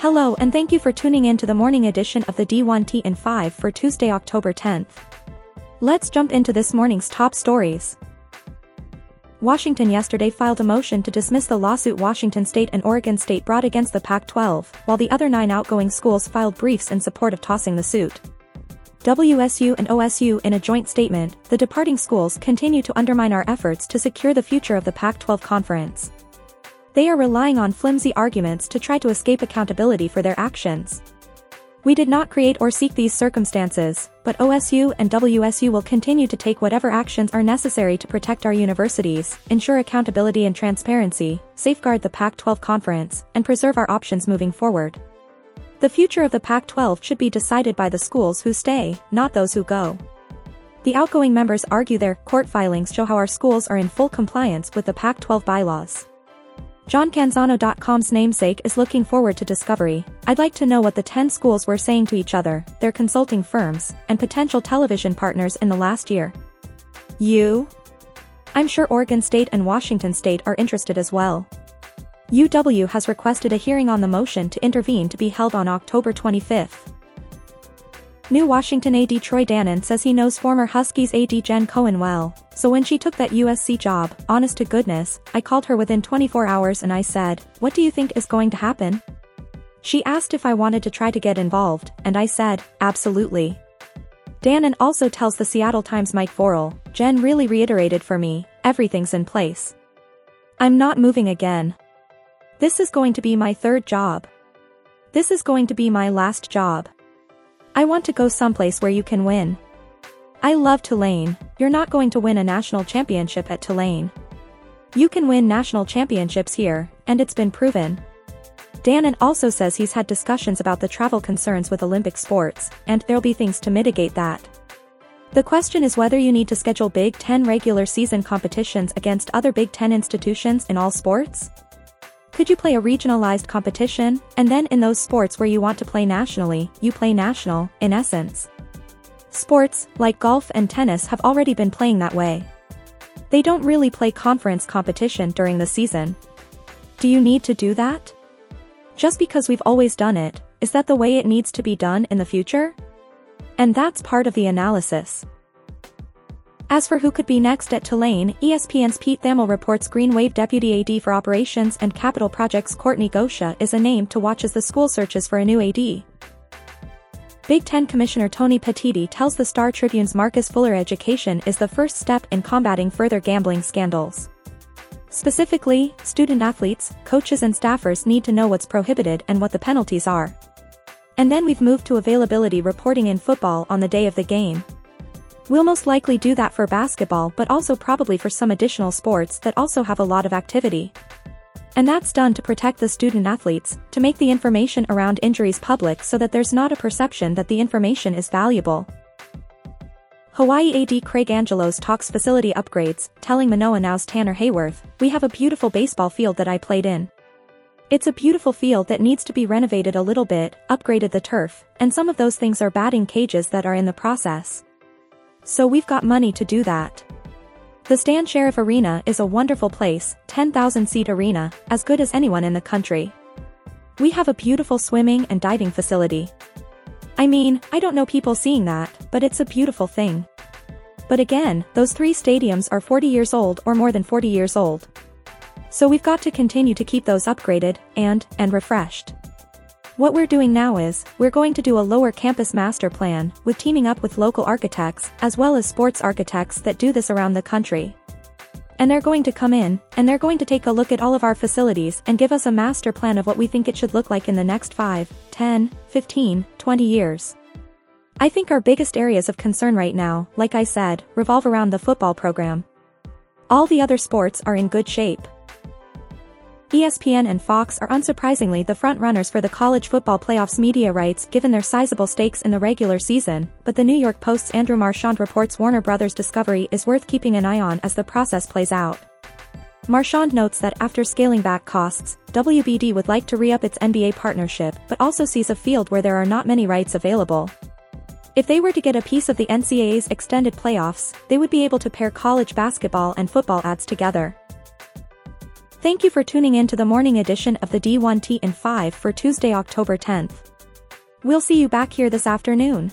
Hello and thank you for tuning in to the morning edition of the D1T in 5 for Tuesday, October 10th. Let's jump into this morning's top stories. Washington yesterday filed a motion to dismiss the lawsuit Washington State and Oregon State brought against the Pac-12, while the other nine outgoing schools filed briefs in support of tossing the suit. WSU and OSU in a joint statement, the departing schools continue to undermine our efforts to secure the future of the Pac-12 conference. They are relying on flimsy arguments to try to escape accountability for their actions. We did not create or seek these circumstances, but OSU and WSU will continue to take whatever actions are necessary to protect our universities, ensure accountability and transparency, safeguard the Pac-12 conference, and preserve our options moving forward. The future of the Pac-12 should be decided by the schools who stay, not those who go. The outgoing members argue their court filings show how our schools are in full compliance with the Pac-12 bylaws. JohnCanzano.com's namesake is looking forward to discovery. I'd like to know what the 10 schools were saying to each other, their consulting firms, and potential television partners in the last year. You? I'm sure Oregon State and Washington State are interested as well. UW has requested a hearing on the motion to intervene to be held on October 25. New Washington AD Troy Dannen says he knows former Huskies AD Jen Cohen well, so when she took that USC job, honest to goodness, I called her within 24 hours and I said, what do you think is going to happen? She asked if I wanted to try to get involved, and I said, absolutely. Dannen also tells the Seattle Times Mike Vorel, Jen really reiterated for me, everything's in place. I'm not moving again. This is going to be my third job. This is going to be my last job. I want to go someplace where you can win. I love Tulane, you're not going to win a national championship at Tulane. You can win national championships here, and it's been proven. Dannen also says he's had discussions about the travel concerns with Olympic sports, and there'll be things to mitigate that. The question is whether you need to schedule Big Ten regular season competitions against other Big Ten institutions in all sports? Could you play a regionalized competition, and then in those sports where you want to play nationally, you play national, in essence? Sports, like golf and tennis have already been playing that way. They don't really play conference competition during the season. Do you need to do that? Just because we've always done it, is that the way it needs to be done in the future? And that's part of the analysis. As for who could be next at Tulane, ESPN's Pete Thamel reports Green Wave Deputy AD for Operations and Capital Projects Courtney Gosha is a name to watch as the school searches for a new AD. Big Ten Commissioner Tony Petitti tells the Star Tribune's Marcus Fuller education is the first step in combating further gambling scandals. Specifically, student athletes, coaches and staffers need to know what's prohibited and what the penalties are. And then we've moved to availability reporting in football on the day of the game. We'll most likely do that for basketball but also probably for some additional sports that also have a lot of activity. And that's done to protect the student athletes, to make the information around injuries public so that there's not a perception that the information is valuable. Hawaii AD Craig Angelos talks facility upgrades, telling Manoa Now's Tanner Hayworth, we have a beautiful baseball field that I played in. It's a beautiful field that needs to be renovated a little bit, upgraded the turf, and some of those things are batting cages that are in the process. So we've got money to do that. The Stan Sheriff Arena is a wonderful place, 10,000 seat arena, as good as anyone in the country. We have a beautiful swimming and diving facility. I mean, I don't know people seeing that, but it's a beautiful thing. But again, those three stadiums are 40 years old or more than 40 years old. So we've got to continue to keep those upgraded, and, and refreshed. What we're doing now is, we're going to do a lower campus master plan, with teaming up with local architects, as well as sports architects that do this around the country. And they're going to come in, and they're going to take a look at all of our facilities and give us a master plan of what we think it should look like in the next 5, 10, 15, 20 years. I think our biggest areas of concern right now, like I said, revolve around the football program. All the other sports are in good shape. ESPN and Fox are unsurprisingly the front-runners for the college football playoffs media rights given their sizable stakes in the regular season, but the New York Post's Andrew Marchand reports Warner Brothers Discovery is worth keeping an eye on as the process plays out. Marchand notes that after scaling back costs, WBD would like to re-up its NBA partnership but also sees a field where there are not many rights available. If they were to get a piece of the NCAA's extended playoffs, they would be able to pair college basketball and football ads together. Thank you for tuning in to the morning edition of the D1T in 5 for Tuesday, October 10th. We'll see you back here this afternoon.